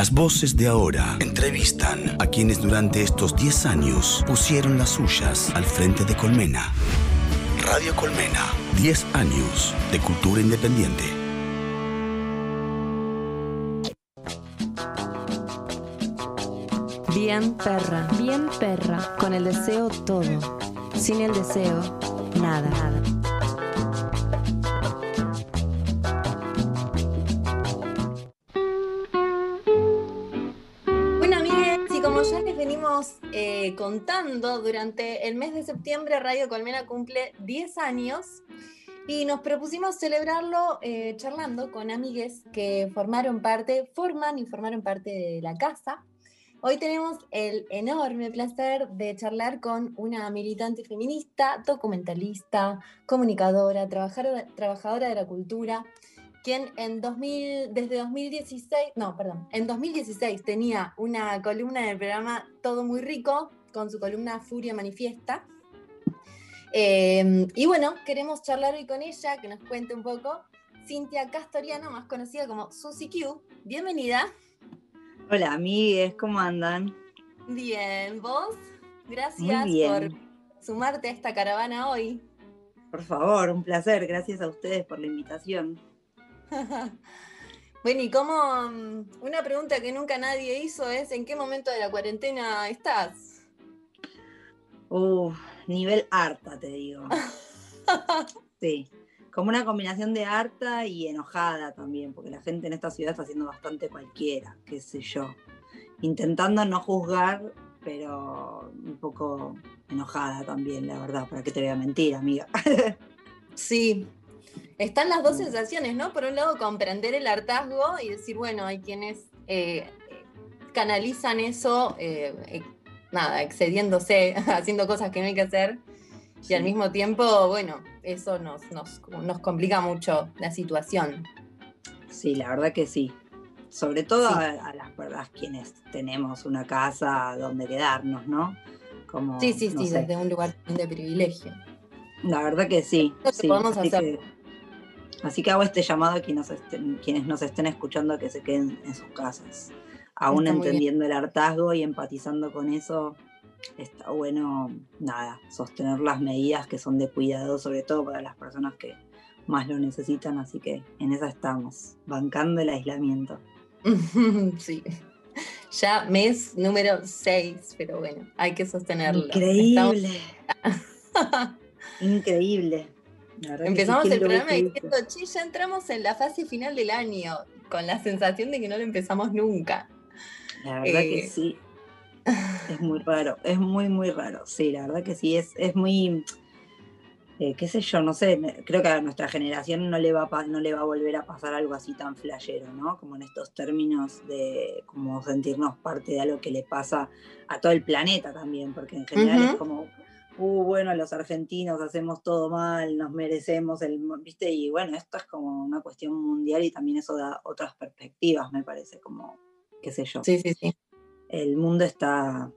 Las voces de ahora entrevistan a quienes durante estos 10 años pusieron las suyas al frente de Colmena. Radio Colmena, 10 años de cultura independiente. Bien perra, bien perra, con el deseo todo, sin el deseo nada. nada. Eh, contando, durante el mes de septiembre Radio Colmena cumple 10 años y nos propusimos celebrarlo eh, charlando con amigues que formaron parte, forman y formaron parte de la casa. Hoy tenemos el enorme placer de charlar con una militante feminista, documentalista, comunicadora, trabajadora, trabajadora de la cultura, quien en 2000, desde 2016, no, perdón, en 2016 tenía una columna en el programa Todo Muy Rico, con su columna Furia Manifiesta. Eh, y bueno, queremos charlar hoy con ella, que nos cuente un poco. Cintia Castoriano, más conocida como Susie Q. Bienvenida. Hola, amigues, ¿cómo andan? Bien, ¿vos? Gracias por sumarte a esta caravana hoy. Por favor, un placer. Gracias a ustedes por la invitación. bueno, y como una pregunta que nunca nadie hizo es, ¿en qué momento de la cuarentena estás? Uh, nivel harta, te digo. sí, como una combinación de harta y enojada también, porque la gente en esta ciudad está haciendo bastante cualquiera, qué sé yo. Intentando no juzgar, pero un poco enojada también, la verdad, para que te vea mentir, amiga. sí, están las dos sensaciones, ¿no? Por un lado, comprender el hartazgo y decir, bueno, hay quienes eh, canalizan eso, eh, nada, excediéndose, haciendo cosas que no hay que hacer. Y al mismo tiempo, bueno, eso nos, nos, nos, complica mucho la situación. Sí, la verdad que sí. Sobre todo sí. a, a, las verdad quienes tenemos una casa donde quedarnos, ¿no? Como, sí, sí, no sí, sé. desde un lugar de privilegio. La verdad que sí. Sí. podemos Así hacer. que- Así que hago este llamado a quienes, estén- quienes nos estén escuchando que se queden en sus casas. Aún Está entendiendo el hartazgo y empatizando con eso, está bueno, nada, sostener las medidas que son de cuidado, sobre todo para las personas que más lo necesitan. Así que en esa estamos, bancando el aislamiento. sí. Ya mes número 6, pero bueno, hay que sostenerlo. Increíble. Increíble. Empezamos ¿quién el programa diciendo, che, ya entramos en la fase final del año, con la sensación de que no lo empezamos nunca. La verdad que Eh. sí. Es muy raro, es muy, muy raro. Sí, la verdad que sí, es, es muy, eh, qué sé yo, no sé, creo que a nuestra generación no le, va a, no le va a volver a pasar algo así tan flashero, ¿no? Como en estos términos de como sentirnos parte de algo que le pasa a todo el planeta también, porque en general es como, uh, bueno, los argentinos hacemos todo mal, nos merecemos el, mo-", ¿viste? Y bueno, esto es como una cuestión mundial y también eso da otras perspectivas, me parece, como, qué sé yo Sí, sí, sí. el mundo está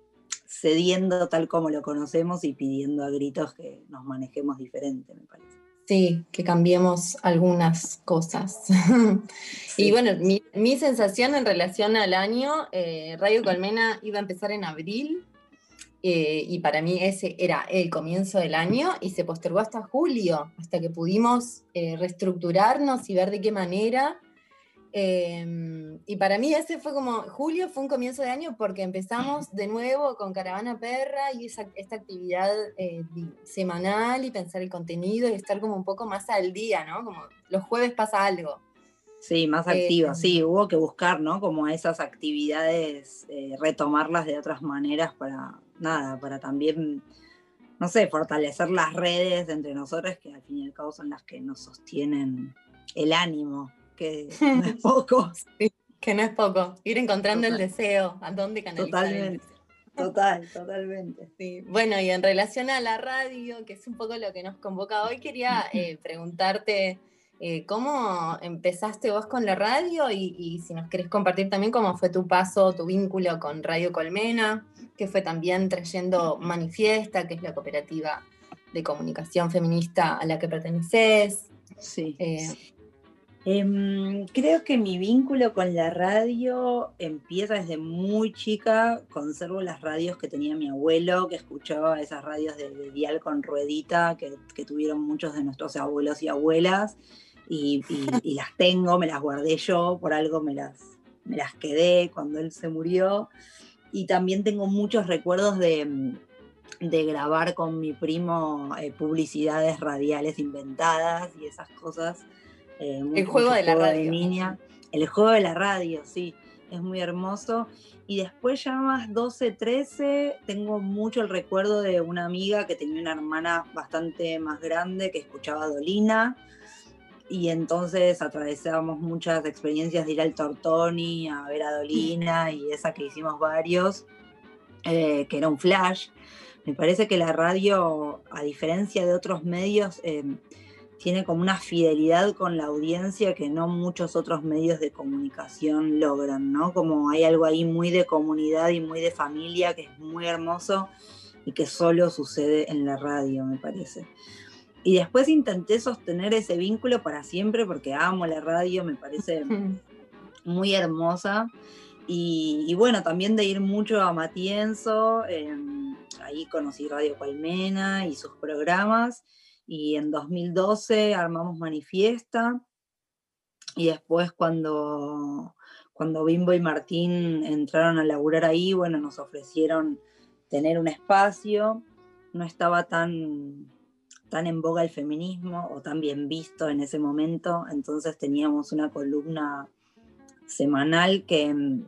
cediendo tal como lo conocemos y pidiendo a gritos que nos manejemos diferente, me parece. Sí, que cambiemos algunas cosas. Y Sí. bueno, mi, mi sensación en relación al año, eh, Radio Colmena iba a empezar en abril eh, y para mí ese era el comienzo del año y se postergó hasta julio, hasta que pudimos eh, reestructurarnos y ver de qué manera. Eh, y para mí ese fue como, julio fue un comienzo de año porque empezamos de nuevo con Caravana Perra y esa, esta actividad eh, semanal y pensar el contenido y estar como un poco más al día, ¿no? Como los jueves pasa algo. Sí, más Eh, activa, sí, hubo que buscar, ¿no? Como esas actividades, eh, retomarlas de otras maneras para, nada, para también, no sé, fortalecer las redes entre nosotros, que al fin y al cabo son las que nos sostienen el ánimo, que no es poco. Que no es poco, ir encontrando el deseo, a dónde canalizar. el Totalmente. deseo. Total, totalmente. Sí. Bueno, y en relación a la radio, que es un poco lo que nos convoca hoy, quería eh, preguntarte eh, cómo empezaste vos con la radio y, y si nos querés compartir también cómo fue tu paso, tu vínculo con Radio Colmena, que fue también trayendo Manifiesta, que es la cooperativa de comunicación feminista a la que perteneces. Sí. Eh, Em, creo que mi vínculo con la radio empieza desde muy chica. Conservo las radios que tenía mi abuelo, que escuchaba esas radios de, dial con ruedita que, tuvieron muchos de nuestros abuelos y abuelas. Y, las tengo, me las guardé yo, por algo me las, me las quedé cuando él se murió. Y también tengo muchos recuerdos de, grabar con mi primo eh, publicidades radiales inventadas y esas cosas eh, el juego de la radio. niña. El juego de la radio, sí, es muy hermoso. Y después ya más 12, 13, tengo mucho el recuerdo de una amiga que tenía una hermana bastante más grande que escuchaba Dolina. Y entonces atravesábamos muchas experiencias de ir al Tortoni a ver a Dolina y esa que hicimos varios, eh, que era un flash. Me parece que la radio, a diferencia de otros medios, eh, tiene como una fidelidad con la audiencia que no muchos otros medios de comunicación logran, ¿no? Como hay algo ahí muy de comunidad y muy de familia que es muy hermoso y que solo sucede en la radio, me parece. Y después intenté sostener ese vínculo para siempre porque amo la radio, me parece muy hermosa. Y, bueno, también de ir mucho a Matienzo, em, ahí conocí Radio Colmena y sus programas y en 2012 armamos Manifiesta y después cuando, cuando Bimbo y Martín entraron a laburar ahí, bueno, nos ofrecieron tener un espacio, no estaba tan, tan en boga el feminismo o tan bien visto en ese momento, entonces teníamos una columna semanal que,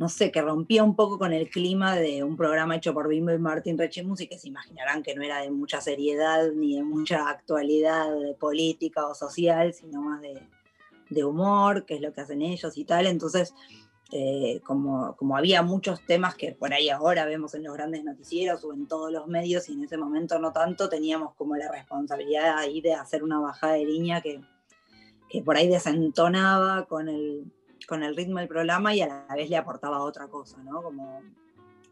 no sé, que rompía un poco con el clima de un programa hecho por Bimbo y Martin Rechimus y que se imaginarán que no era de mucha seriedad ni de mucha actualidad política o social, sino más de, humor, que es lo que hacen ellos y tal. Entonces, eh, como, como había muchos temas que por ahí ahora vemos en los grandes noticieros o en todos los medios y en ese momento no tanto, teníamos como la responsabilidad ahí de hacer una bajada de línea que, que por ahí desentonaba con el con el ritmo del programa y a la vez le aportaba otra cosa, ¿no? Como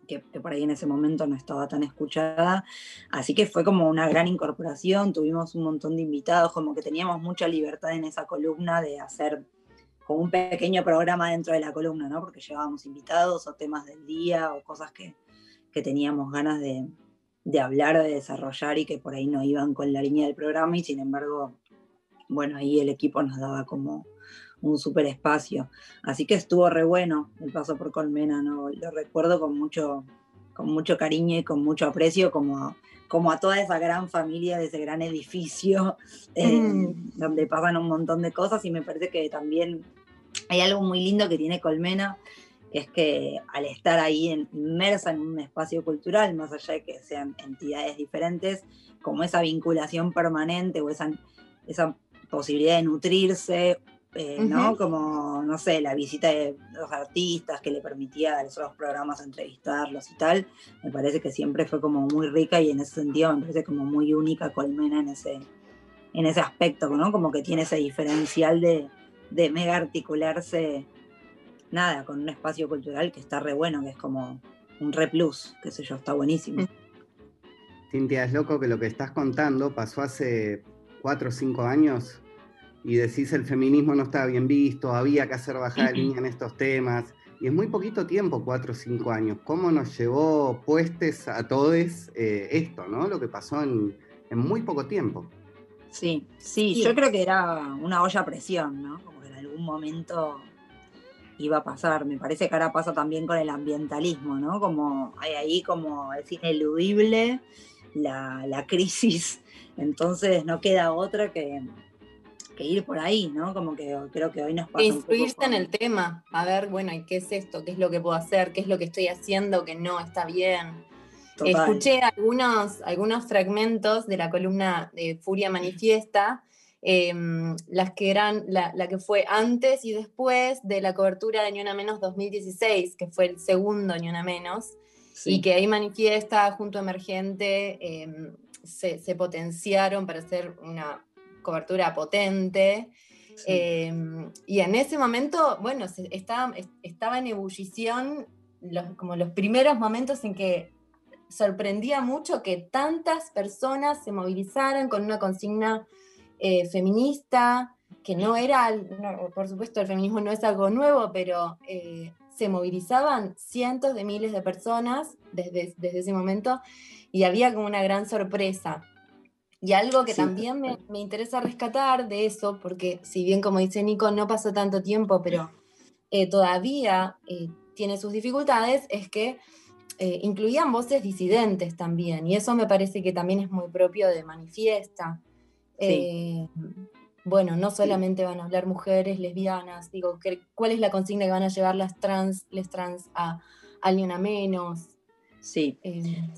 que, por ahí en ese momento no estaba tan escuchada. Así que fue como una gran incorporación, tuvimos un montón de invitados, como que teníamos mucha libertad en esa columna de hacer como un pequeño programa dentro de la columna, ¿no? Porque llevábamos invitados o temas del día o cosas que, que teníamos ganas de, de hablar, de desarrollar y que por ahí no iban con la línea del programa y sin embargo, bueno, ahí el equipo nos daba como un super espacio. Así que estuvo re bueno el paso por Colmena, ¿no? Lo recuerdo con mucho, con mucho cariño y con mucho aprecio, como, como a toda esa gran familia de ese gran edificio, eh, mm. donde pasan un montón de cosas y me parece que también hay algo muy lindo que tiene Colmena, es que al estar ahí inmersa en un espacio cultural, más allá de que sean entidades diferentes, como esa vinculación permanente o esa, esa posibilidad de nutrirse eh, ¿no? Como, no sé, la visita de los artistas que le permitía a los otros programas entrevistarlos y tal, me parece que siempre fue como muy rica y en ese sentido me parece como muy única Colmena en ese, en ese aspecto, ¿no? Como que tiene ese diferencial de, de mega articularse, nada, con un espacio cultural que está re bueno, que es como un re plus, qué sé yo, está buenísimo. Cintia, es loco que lo que estás contando pasó hace cuatro o cinco años y decís el feminismo no estaba bien visto, había que hacer bajada de línea en estos temas. Y es muy poquito tiempo, cuatro o cinco años. ¿Cómo nos llevó puestes a todos eh, esto, ¿no? Lo que pasó en, muy poco tiempo. Sí, sí, yo creo que era una olla a presión, ¿no? Como que en algún momento iba a pasar. Me parece que ahora pasa también con el ambientalismo, ¿no? Como hay ahí como es ineludible la, la crisis. Entonces no queda otra que, que ir por ahí, ¿no? Como que creo que hoy nos pasa. Instruirse en el tema, a ver, bueno, ¿y qué es esto? ¿Qué es lo que puedo hacer? ¿Qué es lo que estoy haciendo que no está bien? Escuché algunos, algunos fragmentos de la columna de Furia Manifiesta, em, las que eran la, que fue antes y después de la cobertura de Ni Una Menos 2016, que fue el segundo Ni Una Menos, y que ahí manifiesta junto a Emergente em, se, se, potenciaron para hacer una cobertura potente. Em, y en ese momento, bueno, estaba, estaba en ebullición como los primeros momentos en que sorprendía mucho que tantas personas se movilizaran con una consigna eh, feminista, que no era, por supuesto el feminismo no es algo nuevo, pero eh, se movilizaban cientos de miles de personas desde, desde ese momento y había como una gran sorpresa. Y algo que también me, me, interesa rescatar de eso, porque si bien como dice Nico, no pasó tanto tiempo, pero eh, todavía eh, tiene sus dificultades, es que eh, incluían voces disidentes también, y eso me parece que también es muy propio de Manifiesta. bueno, no solamente van a hablar mujeres lesbianas, digo, ¿cuál es la consigna que van a llevar las trans, les trans a alguien a menos? Sí,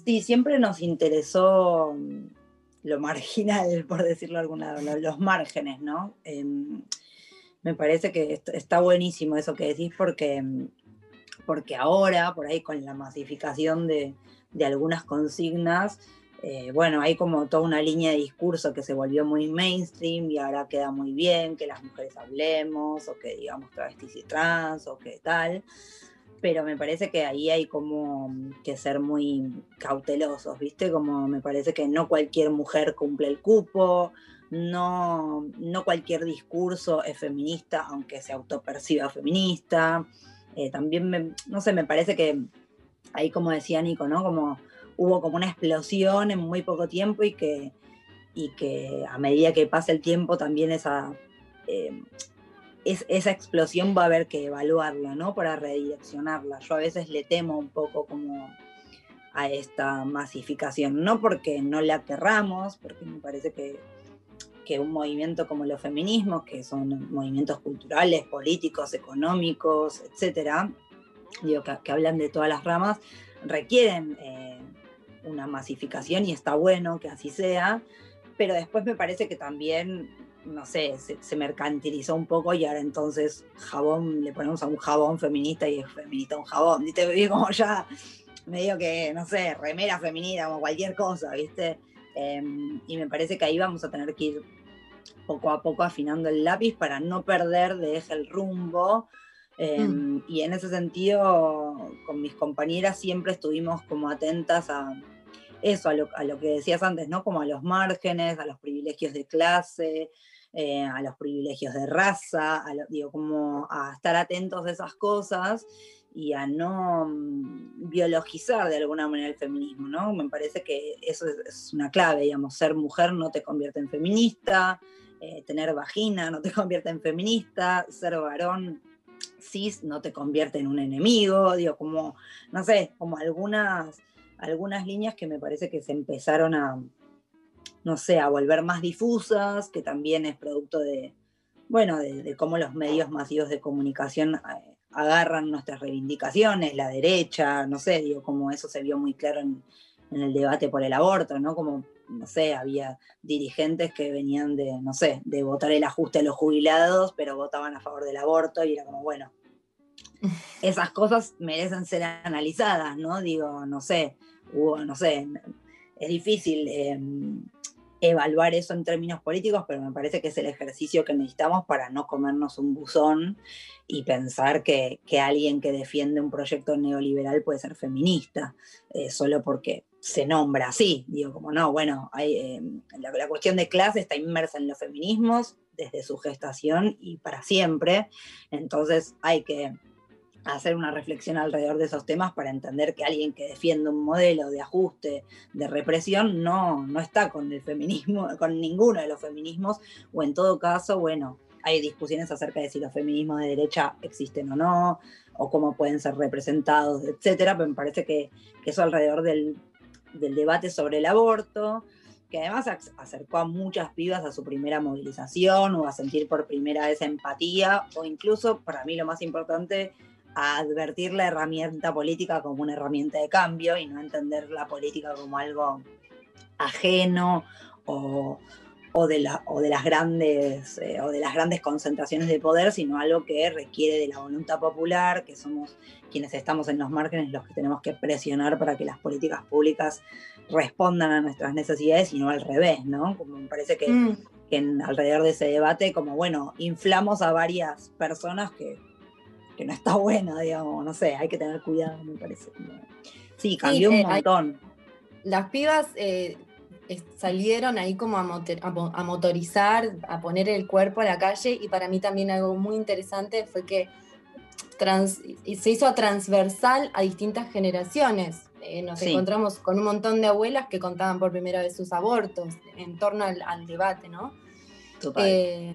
sí, siempre nos interesó lo marginal, por decirlo de algún lado, los márgenes, ¿no? Em, me parece que está buenísimo eso que decís porque, em, porque ahora, por ahí con la masificación de, algunas consignas, eh, bueno, hay como toda una línea de discurso que se volvió muy mainstream y ahora queda muy bien que las mujeres hablemos o que digamos travestis y trans o que tal pero me parece que ahí hay como que ser muy cautelosos, ¿viste? Como me parece que no cualquier mujer cumple el cupo, no, no cualquier discurso es feminista, aunque se autoperciba feminista. Eh, también, no sé, me parece que ahí, como decía Nico, ¿no? Como hubo como una explosión en muy poco tiempo y que, y que a medida que pasa el tiempo también esa... Eh, esa explosión va a haber que evaluarla, ¿no? Para redireccionarla. Yo a veces le temo un poco como a esta masificación, no porque no la querramos, porque me parece que, que un movimiento como los feminismos, que son movimientos culturales, políticos, económicos, etcétera, digo, que, hablan de todas las ramas, requieren eh, una masificación y está bueno que así sea, pero después me parece que también no sé, se, mercantilizó un poco y ahora entonces jabón, le ponemos a un jabón feminista y es feminista un jabón, ¿viste? como ya medio que, no sé, remera feminista, como cualquier cosa, ¿viste? Em, y me parece que ahí vamos a tener que ir poco a poco afinando el lápiz para no perder de eje el rumbo. Mm. Y en ese sentido, con mis compañeras siempre estuvimos como atentas a eso, a lo, a lo que decías antes, ¿no? Como a los márgenes, a los privilegios de clase, eh, a los privilegios de raza, a digo, como a estar atentos a esas cosas y a no mm, biologizar de alguna manera el feminismo, ¿no? Me parece que eso es, una clave, digamos, ser mujer no te convierte en feminista, eh, tener vagina no te convierte en feminista, ser varón cis no te convierte en un enemigo, digo, como, no sé, como algunas, algunas líneas que me parece que se empezaron a, no sé, a volver más difusas, que también es producto de, bueno, de, cómo los medios masivos de comunicación eh, agarran nuestras reivindicaciones, la derecha, no sé, digo, como eso se vio muy claro en, el debate por el aborto, ¿no? Como, no sé, había dirigentes que venían de, no sé, de votar el ajuste a los jubilados, pero votaban a favor del aborto y era como, bueno, esas cosas merecen ser analizadas, ¿no? Digo, no sé, hubo, no sé, es difícil em, evaluar eso en términos políticos, pero me parece que es el ejercicio que necesitamos para no comernos un buzón y pensar que, alguien que defiende un proyecto neoliberal puede ser feminista, eh, solo porque se nombra así. Digo, como no, bueno, em, la, la cuestión de clase está inmersa en los feminismos desde su gestación y para siempre, entonces hay que hacer una reflexión alrededor de esos temas para entender que alguien que defiende un modelo de ajuste, de represión, no, no está con el feminismo, con ninguno de los feminismos, o en todo caso, bueno, hay discusiones acerca de si los feminismos de derecha existen o no, o cómo pueden ser representados, etcétera, pero me parece que, eso alrededor del, del debate sobre el aborto, que además acercó a muchas pibas a su primera movilización o a sentir por primera vez empatía, o incluso, para mí lo más importante, a advertir la herramienta política como una herramienta de cambio y no entender la política como algo ajeno o, de, la, o de, las grandes, eh, o de las grandes concentraciones de poder, sino algo que requiere de la voluntad popular, que somos quienes estamos en los márgenes los que tenemos que presionar para que las políticas públicas respondan a nuestras necesidades y no al revés, ¿no? Como me parece que, mm. que en, alrededor de ese debate, como bueno, inflamos a varias personas que que no está buena, digamos, no sé, hay que tener cuidado, me parece. Sí, cambió un eh, montón. las pibas, eh, salieron ahí como a, motorizar, a poner el cuerpo a la calle y para mí también algo muy interesante fue que se hizo transversal a distintas generaciones. Eh, nos encontramos con un montón de abuelas que contaban por primera vez sus abortos en torno al, debate, ¿no? Eh,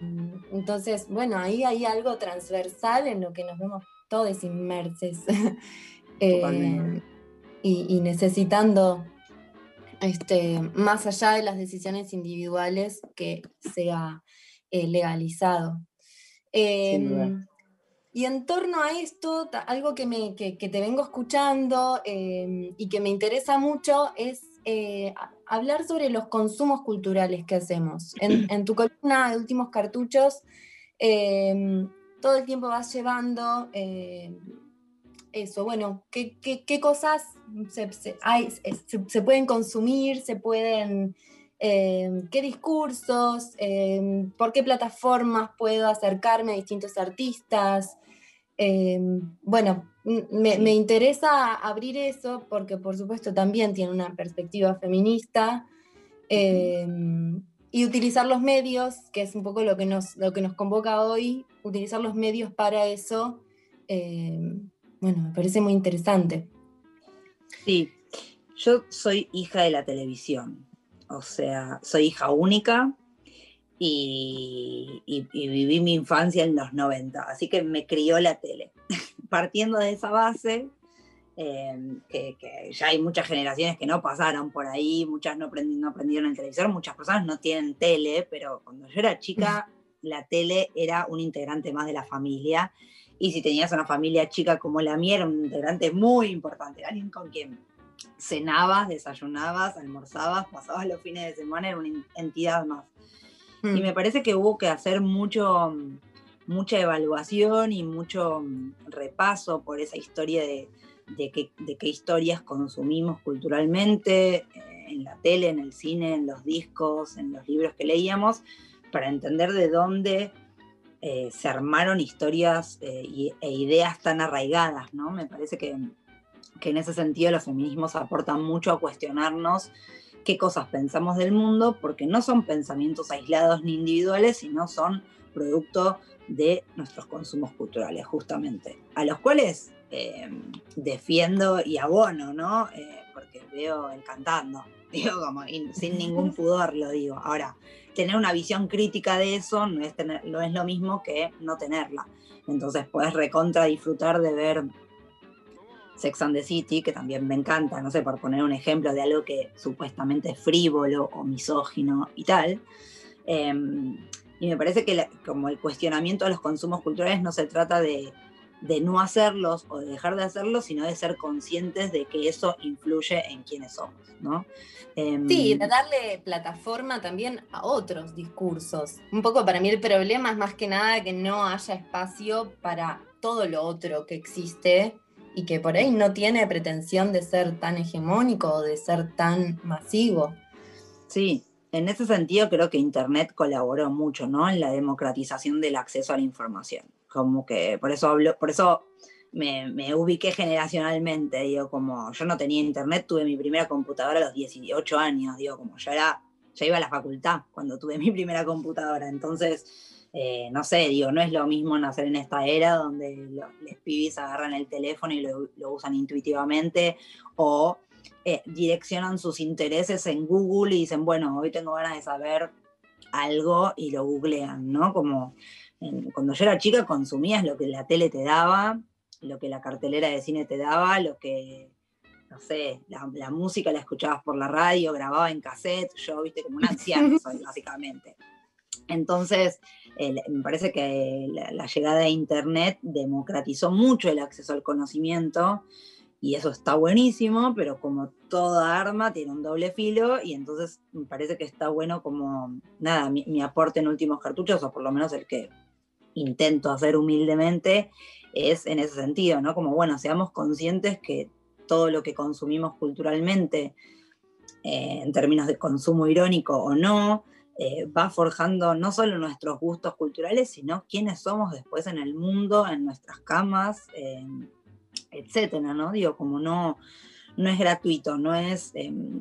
entonces, bueno, ahí hay algo transversal en lo que nos vemos todos inmersos eh, y, necesitando, este, más allá de las decisiones individuales, que sea legalizado. Y en torno a esto, algo que, me, que, te vengo escuchando em, y que me interesa mucho es eh, hablar sobre los consumos culturales que hacemos. En, tu columna de últimos cartuchos, em, todo el tiempo vas llevando em, eso, bueno, qué, qué, cosas se, se, pueden consumir, se pueden... qué discursos, por qué plataformas puedo acercarme a distintos artistas, Em, bueno, me, interesa abrir eso porque por supuesto también tiene una perspectiva feminista em, y utilizar los medios, que es un poco lo que nos, lo que nos convoca hoy, utilizar los medios para eso, em, bueno, me parece muy interesante. Sí, yo soy hija de la televisión, o sea, soy hija única, y, viví mi infancia en los 90, así que me crió la tele. Partiendo de esa base, em, que, ya hay muchas generaciones que no pasaron por ahí, muchas no, no aprendieron el televisor, muchas personas no tienen tele, pero cuando yo era chica, la tele era un integrante más de la familia. Y si tenías una familia chica como la mía, era un integrante muy importante, alguien con quien cenabas, desayunabas, almorzabas, pasabas los fines de semana, era una entidad más. Y me mm. parece que hubo que hacer mucho, mucha evaluación y mucho mm, repaso por esa historia de, de, qué, historias consumimos culturalmente, eh, en la tele, en el cine, en los discos, en los libros que leíamos, para entender de dónde eh, se armaron historias eh, e ideas tan arraigadas, ¿no? Me parece que, que en ese sentido los feminismos aportan mucho a cuestionarnos qué cosas pensamos del mundo, porque no son pensamientos aislados ni individuales, sino son producto de nuestros consumos culturales, justamente, a los cuales eh, defiendo y abono, ¿no? Eh, porque veo el cantando, digo como sin ningún pudor lo digo. Ahora, tener una visión crítica de eso no es, tener, no es lo mismo que no tenerla. Entonces puedes recontra disfrutar de ver Sex and the City, que también me encanta, no sé, por poner un ejemplo de algo que supuestamente es frívolo o misógino y tal. Em, y me parece que como el cuestionamiento de los consumos culturales no se trata de, no hacerlos o de dejar de hacerlos, sino de ser conscientes de que eso influye en quienes somos, ¿no? Em, sí, de darle plataforma también a otros discursos. Un poco para mí el problema es más que nada que no haya espacio para todo lo otro que existe y que por ahí no tiene pretensión de ser tan hegemónico o de ser tan masivo. Sí, en ese sentido creo que Internet colaboró mucho, ¿no? En la democratización del acceso a la información. Como que por eso hablo, por eso me, ubiqué generacionalmente, digo, como yo no tenía internet, tuve mi primera computadora a los 18 años, digo, como yo era, ya iba a la facultad cuando tuve mi primera computadora, entonces eh, no sé, digo, no es lo mismo nacer en esta era donde los, pibis agarran el teléfono y lo, usan intuitivamente o eh, direccionan sus intereses en Google y dicen, bueno, hoy tengo ganas de saber algo y lo googlean, ¿no? Como cuando yo era chica consumías lo que la tele te daba, lo que la cartelera de cine te daba, lo que, no sé, la, la música la escuchabas por la radio, grababa en cassette, yo, viste, como una anciana soy, básicamente. Entonces, me parece que la, llegada de Internet democratizó mucho el acceso al conocimiento y eso está buenísimo, pero como toda arma tiene un doble filo y entonces me parece que está bueno como, nada, mi, aporte en últimos cartuchos, o por lo menos el que intento hacer humildemente, es en ese sentido, ¿no? Como, bueno, seamos conscientes que todo lo que consumimos culturalmente, eh, en términos de consumo irónico o no, eh, va forjando no solo nuestros gustos culturales, sino quiénes somos después en el mundo, en nuestras camas, etcétera, ¿no? Digo, como no, no es gratuito, no es, em,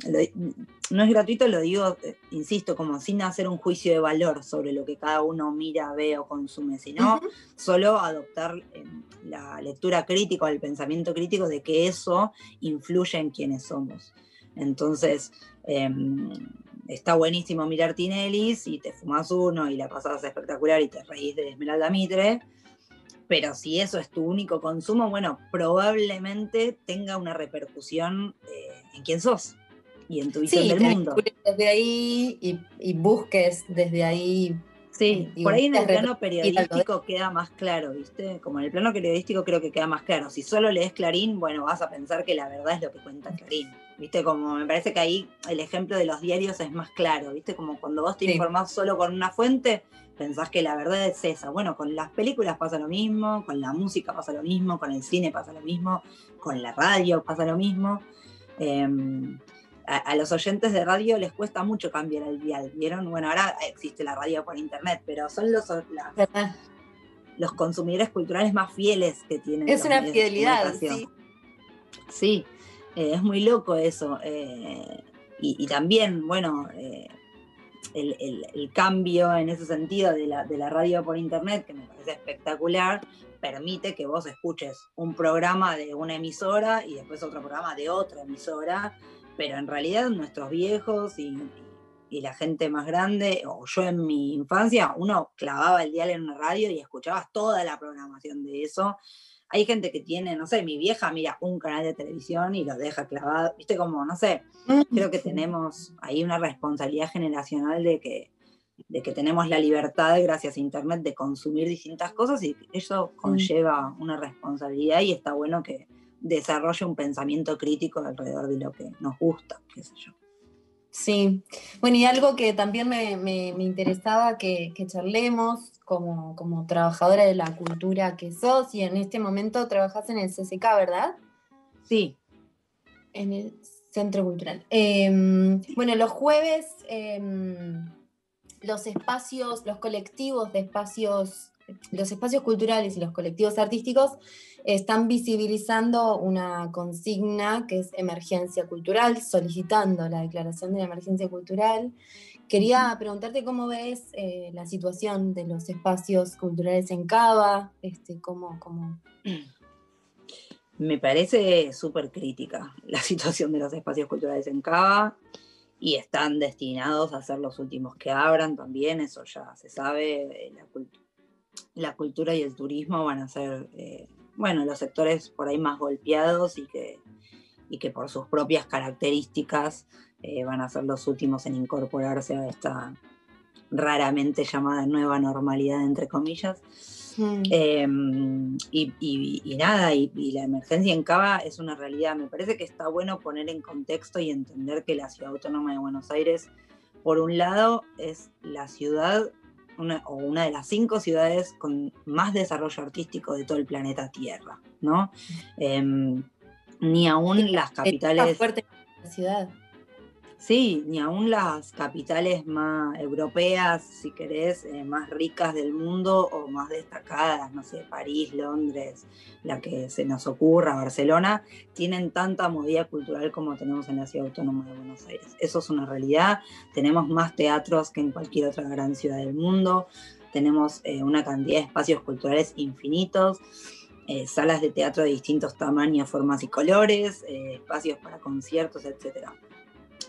no es gratuito, lo digo, eh, insisto, como sin hacer un juicio de valor sobre lo que cada uno mira, ve o consume, sino solo adoptar em, la lectura crítica o el pensamiento crítico de que eso influye en quienes somos. Entonces, está buenísimo mirar Tinelis y te fumas uno y la pasas espectacular y te reís de Esmeralda Mitre, pero si eso es tu único consumo, bueno, probablemente tenga una repercusión eh, en quién sos y en tu visión del mundo. Desde ahí y, busques desde ahí. Sí, por ahí en el plano periodístico queda más claro, ¿viste? Como en el plano periodístico creo que queda más claro. Si solo lees Clarín, bueno, vas a pensar que la verdad es lo que cuenta Clarín. ¿Viste? Como me parece que ahí el ejemplo de los diarios es más claro, ¿viste? Como cuando vos te informás solo con una fuente, pensás que la verdad es esa. Bueno, con las películas pasa lo mismo, con la música pasa lo mismo, con el cine pasa lo mismo, con la radio pasa lo mismo. Em, a, los oyentes de radio les cuesta mucho cambiar el dial, ¿vieron? Bueno, ahora existe la radio por internet, pero son los, los consumidores culturales más fieles que tienen. Es una fidelidad, sí. Sí, eh, es muy loco eso. Eh, y, también, bueno, eh, el, cambio en ese sentido de la, radio por internet, que me parece espectacular, permite que vos escuches un programa de una emisora y después otro programa de otra emisora, pero en realidad nuestros viejos y, la gente más grande, o yo en mi infancia, uno clavaba el dial en una radio y escuchabas toda la programación de eso. Hay gente que tiene, no sé, mi vieja mira un canal de televisión y lo deja clavado, viste como, no sé, creo que tenemos ahí una responsabilidad generacional de que, de que tenemos la libertad, gracias a Internet, de consumir distintas cosas y eso conlleva una responsabilidad y está bueno que desarrolle un pensamiento crítico alrededor de lo que nos gusta, qué sé yo. Sí, bueno, y algo que también me, interesaba que, charlemos como, como, trabajadora de la cultura que sos, y en este momento trabajas en el CCK, ¿verdad? Sí. En el Centro Cultural. Em, bueno, los jueves, em, los espacios, los colectivos de espacios, los espacios culturales y los colectivos artísticos están visibilizando una consigna que es emergencia cultural, solicitando la declaración de la emergencia cultural. Quería preguntarte cómo ves eh, la situación de los espacios culturales en Cava, este, cómo, cómo... Me parece súper crítica la situación de los espacios culturales en Cava y están destinados a ser los últimos que abran también, eso ya se sabe, la, la cultura y el turismo van a ser eh, bueno, los sectores por ahí más golpeados y que, y que por sus propias características eh, van a ser los últimos en incorporarse a esta raramente llamada nueva normalidad, entre comillas. Mm. Em, y, nada, y, la emergencia en Cava es una realidad. Me parece que está bueno poner en contexto y entender que la ciudad autónoma de Buenos Aires, por un lado, es la ciudad una, o una de las cinco ciudades con más desarrollo artístico de todo el planeta Tierra, ¿no? Em, ni aún las capitales... fuerte la ciudad. Sí, ni aún las capitales más europeas, si querés, eh, más ricas del mundo o más destacadas, no sé, París, Londres, la que se nos ocurra, Barcelona, tienen tanta movida cultural como tenemos en la ciudad autónoma de Buenos Aires. Eso es una realidad. Tenemos más teatros que en cualquier otra gran ciudad del mundo. Tenemos eh, una cantidad de espacios culturales infinitos. Eh, salas de teatro de distintos tamaños, formas y colores, espacios para conciertos, etcétera.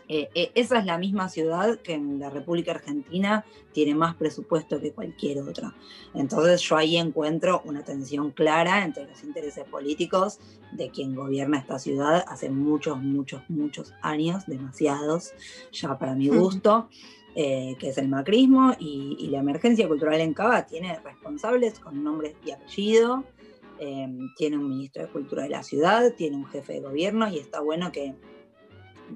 Eh, eh, esa es la misma ciudad que en la República Argentina tiene más presupuesto que cualquier otra. Entonces yo ahí encuentro una tensión clara entre los intereses políticos de quien gobierna esta ciudad hace muchos, muchos, muchos años, demasiados, ya para mi gusto. Eh, que es el macrismo, y, la emergencia cultural en Cava tiene responsables con nombres y apellido, tiene un ministro de Cultura de la ciudad, tiene un jefe de gobierno, y está bueno que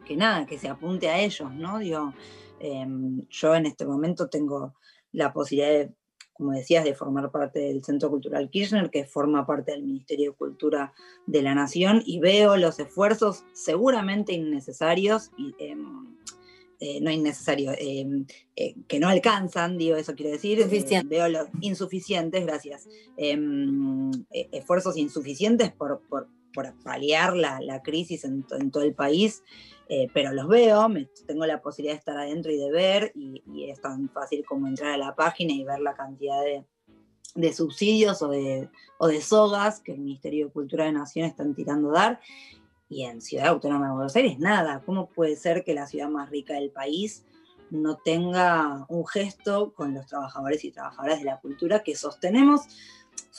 que nada, que se apunte a ellos, ¿no? Digo, em, yo en este momento tengo la posibilidad como decías, de formar parte del Centro Cultural Kirchner, que forma parte del Ministerio de Cultura de la Nación, y veo los esfuerzos seguramente innecesarios y em, eh, no innecesarios, em, eh, que no alcanzan, digo, eso quiero decir, eh, veo los insuficientes, gracias, esfuerzos insuficientes por, por por paliar la, crisis en, todo el país, eh, pero los veo, tengo la posibilidad de estar adentro y de ver, y, es tan fácil como entrar a la página y ver la cantidad de, subsidios o de, o de sogas que el Ministerio de Cultura de Nación están tirando a dar. Y en Ciudad Autónoma de Buenos Aires, nada. ¿Cómo puede ser que la ciudad más rica del país no tenga un gesto con los trabajadores y trabajadoras de la cultura que sostenemos,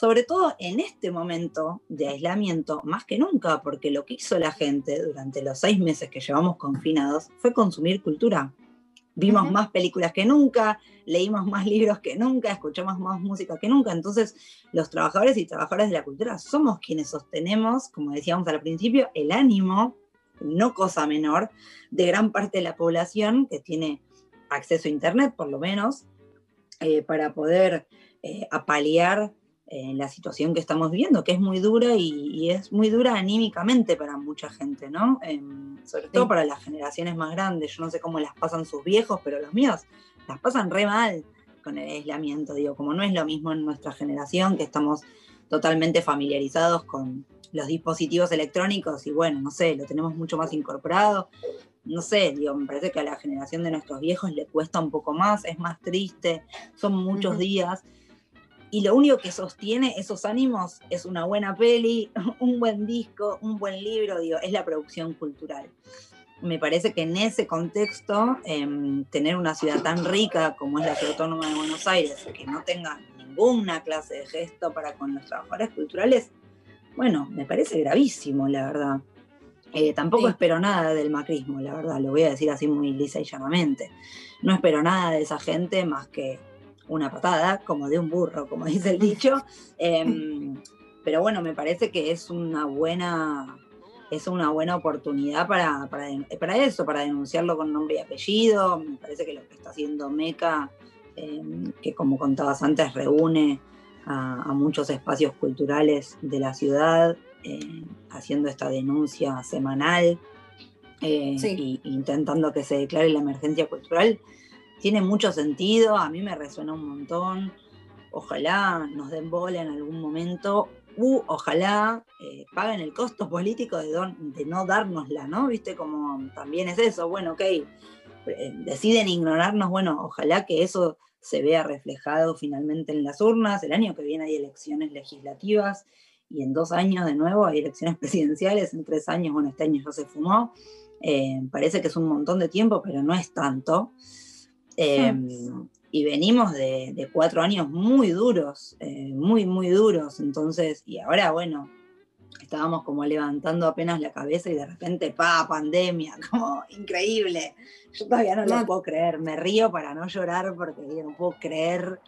sobre todo en este momento de aislamiento, más que nunca, porque lo que hizo la gente durante los seis meses que llevamos confinados fue consumir cultura. Vimos más películas que nunca, leímos más libros que nunca, escuchamos más música que nunca. Entonces, los trabajadores y trabajadoras de la cultura somos quienes sostenemos, como decíamos al principio, el ánimo, no cosa menor, de gran parte de la población que tiene acceso a Internet, por lo menos, eh, para poder eh, apalear eh, la situación que estamos viviendo, que es muy dura y, es muy dura anímicamente para mucha gente, ¿no? Em, sobre todo para las generaciones más grandes. Yo no sé cómo las pasan sus viejos, pero los míos las pasan re mal con el aislamiento, digo, como no es lo mismo en nuestra generación, que estamos totalmente familiarizados con los dispositivos electrónicos y bueno, no sé, lo tenemos mucho más incorporado no sé, digo, me parece que a la generación de nuestros viejos le cuesta un poco más, es más triste, son muchos días. Y lo único que sostiene esos ánimos es una buena peli, un buen disco, un buen libro, digo, es la producción cultural. Me parece que en ese contexto, em, tener una ciudad tan rica como es la Ciudad Autónoma de Buenos Aires, que no tenga ninguna clase de gesto para con los trabajadores culturales, bueno, me parece gravísimo, la verdad. Eh, tampoco espero nada del macrismo, la verdad, lo voy a decir así muy lisa y llanamente. No espero nada de esa gente más que una patada, como de un burro, como dice el dicho. Em, pero bueno, me parece que es una buena, es una buena oportunidad para, para, eso, para denunciarlo con nombre y apellido. Me parece que lo que está haciendo Meca, em, que como contabas antes, reúne a muchos espacios culturales de la ciudad, eh, haciendo esta denuncia semanal e intentando que se declare la emergencia cultural, tiene mucho sentido, a mí me resuena un montón. Ojalá nos den bola en algún momento, u ojalá eh, paguen el costo político de, no dárnosla, ¿no? Viste, como también es eso, bueno, ok, deciden ignorarnos, bueno, ojalá que eso se vea reflejado finalmente en las urnas. El año que viene hay elecciones legislativas y en dos años de nuevo hay elecciones presidenciales, en tres años, bueno, este año ya se fumó. Eh, parece que es un montón de tiempo, pero no es tanto. Em, y venimos de, cuatro años muy duros, eh, muy, muy duros. Entonces, y ahora, bueno, estábamos como levantando apenas la cabeza y de repente, pa, pandemia, como increíble. Yo todavía no lo puedo creer, me río para no llorar porque no puedo creer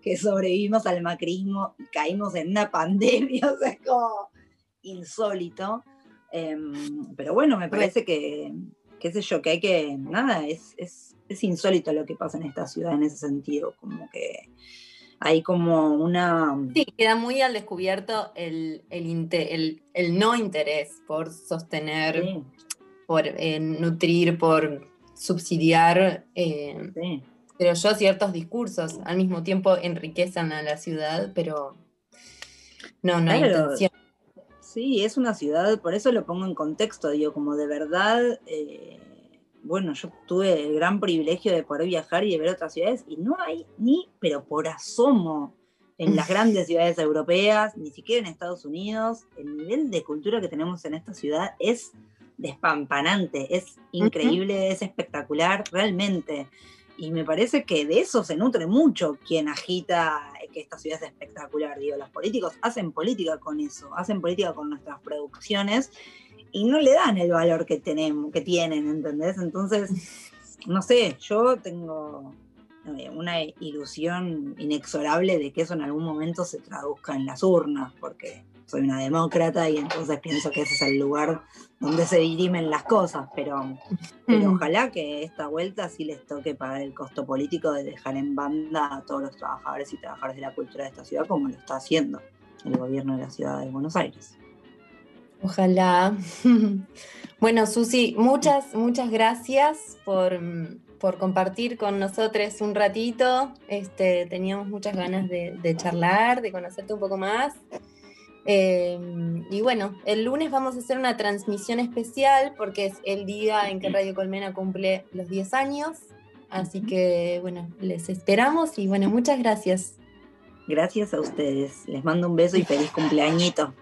que sobrevivimos al macrismo y caímos en una pandemia, o sea, es como insólito. Em, pero bueno, me parece que, qué sé yo, que hay que, nada, es, es, es, insólito lo que pasa en esta ciudad en ese sentido, como que hay como una... Sí, queda muy al descubierto el, el, el, no interés por sostener, por eh, nutrir, por subsidiar. Eh, sí pero yo ciertos discursos al mismo tiempo enriquecen a la ciudad, pero no, no hay intención. Sí, es una ciudad, por eso lo pongo en contexto, digo, como de verdad, eh, bueno, yo tuve el gran privilegio de poder viajar y de ver otras ciudades y no hay ni, pero por asomo, en las grandes ciudades europeas, ni siquiera en Estados Unidos, el nivel de cultura que tenemos en esta ciudad es despampanante, es increíble, es espectacular, realmente. Y me parece que de eso se nutre mucho quien agita que esta ciudad es espectacular. Digo, los políticos hacen política con eso, hacen política con nuestras producciones y no le dan el valor que tenemos, que tienen, ¿entendés? Entonces, no sé, yo tengo una ilusión inexorable de que eso en algún momento se traduzca en las urnas, porque soy una demócrata y entonces pienso que ese es el lugar donde se dirimen las cosas, pero, pero ojalá que esta vuelta sí les toque pagar el costo político de dejar en banda a todos los trabajadores y trabajadoras de la cultura de esta ciudad como lo está haciendo el gobierno de la ciudad de Buenos Aires. Ojalá. Bueno, Susi, muchas, muchas gracias por, por compartir con nosotros un ratito. Este, teníamos muchas ganas de, de charlar, de conocerte un poco más. Em, y bueno, el lunes vamos a hacer una transmisión especial porque es el día en que Radio Colmena cumple los 10 años. Así que bueno, les esperamos y bueno, muchas gracias. Gracias a ustedes. Les mando un beso y feliz cumpleañito.